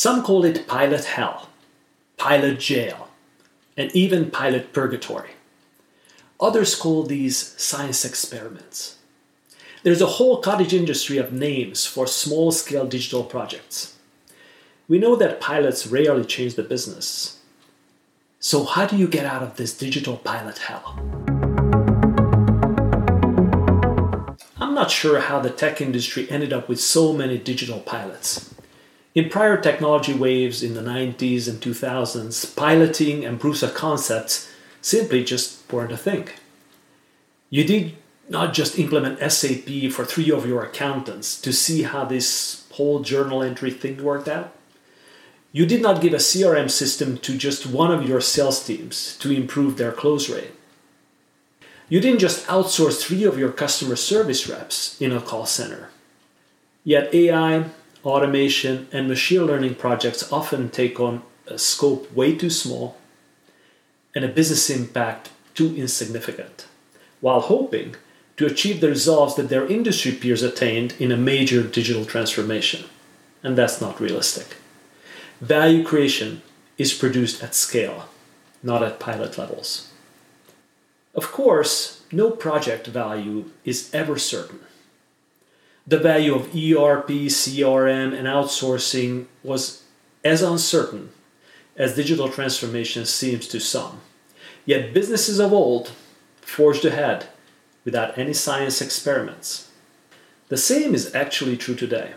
Some call it pilot hell, pilot jail, and even pilot purgatory. Others call these science experiments. There's a whole cottage industry of names for small scale digital projects. We know that pilots rarely change the business. So, how do you get out of this digital pilot hell? I'm not sure how the tech industry ended up with so many digital pilots. In prior technology waves in the 90s and 2000s, piloting and proofs of concepts simply just weren't a thing. You did not just implement SAP for three of your accountants to see how this whole journal entry thing worked out. You did not give a CRM system to just one of your sales teams to improve their close rate. You didn't just outsource three of your customer service reps in a call center. Yet AI, automation, and machine learning projects often take on a scope way too small and a business impact too insignificant, while hoping to achieve the results that their industry peers attained in a major digital transformation. And that's not realistic. Value creation is produced at scale, not at pilot levels. Of course, no project value is ever certain. The value of ERP, CRM, and outsourcing was as uncertain as digital transformation seems to some. Yet businesses of old forged ahead without any science experiments. The same is actually true today.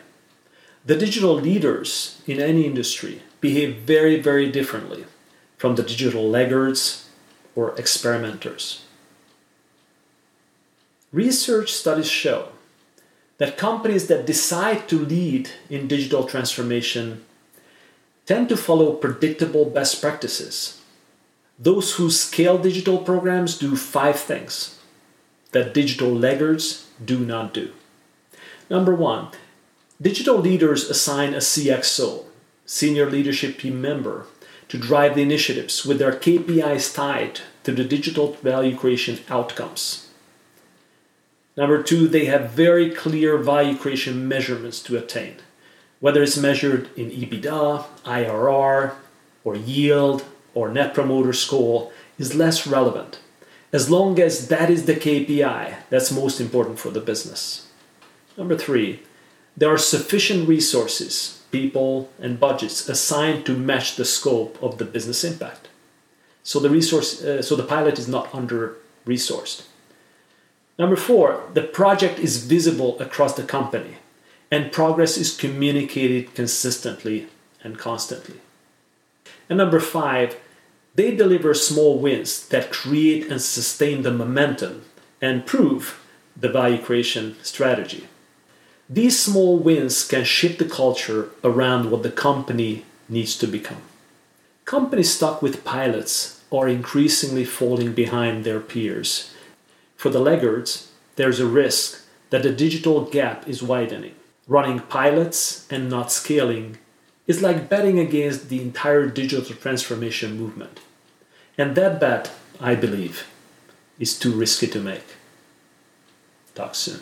The digital leaders in any industry behave very, very differently from the digital laggards or experimenters. Research studies show that companies that decide to lead in digital transformation tend to follow predictable best practices. Those who scale digital programs do five things that digital laggards do not do. Number one, Digital leaders assign a CXO, senior leadership team member, to drive the initiatives with their KPIs tied to the digital value creation outcomes. Number two, they have very clear value creation measurements to attain, whether it's measured in EBITDA, IRR, or yield, or net promoter score is less relevant, as long as that is the KPI that's most important for the business. Number three, there are sufficient resources, people, and budgets assigned to match the scope of the business impact. So the resource, uh, so the pilot is not under resourced. Number four, the project is visible across the company and progress is communicated consistently and constantly. And number five, they deliver small wins that create and sustain the momentum and prove the value creation strategy. These small wins can shift the culture around what the company needs to become. Companies stuck with pilots are increasingly falling behind their peers. For the laggards, there's a risk that the digital gap is widening. Running pilots and not scaling is like betting against the entire digital transformation movement. And that bet, I believe, is too risky to make. Talk soon.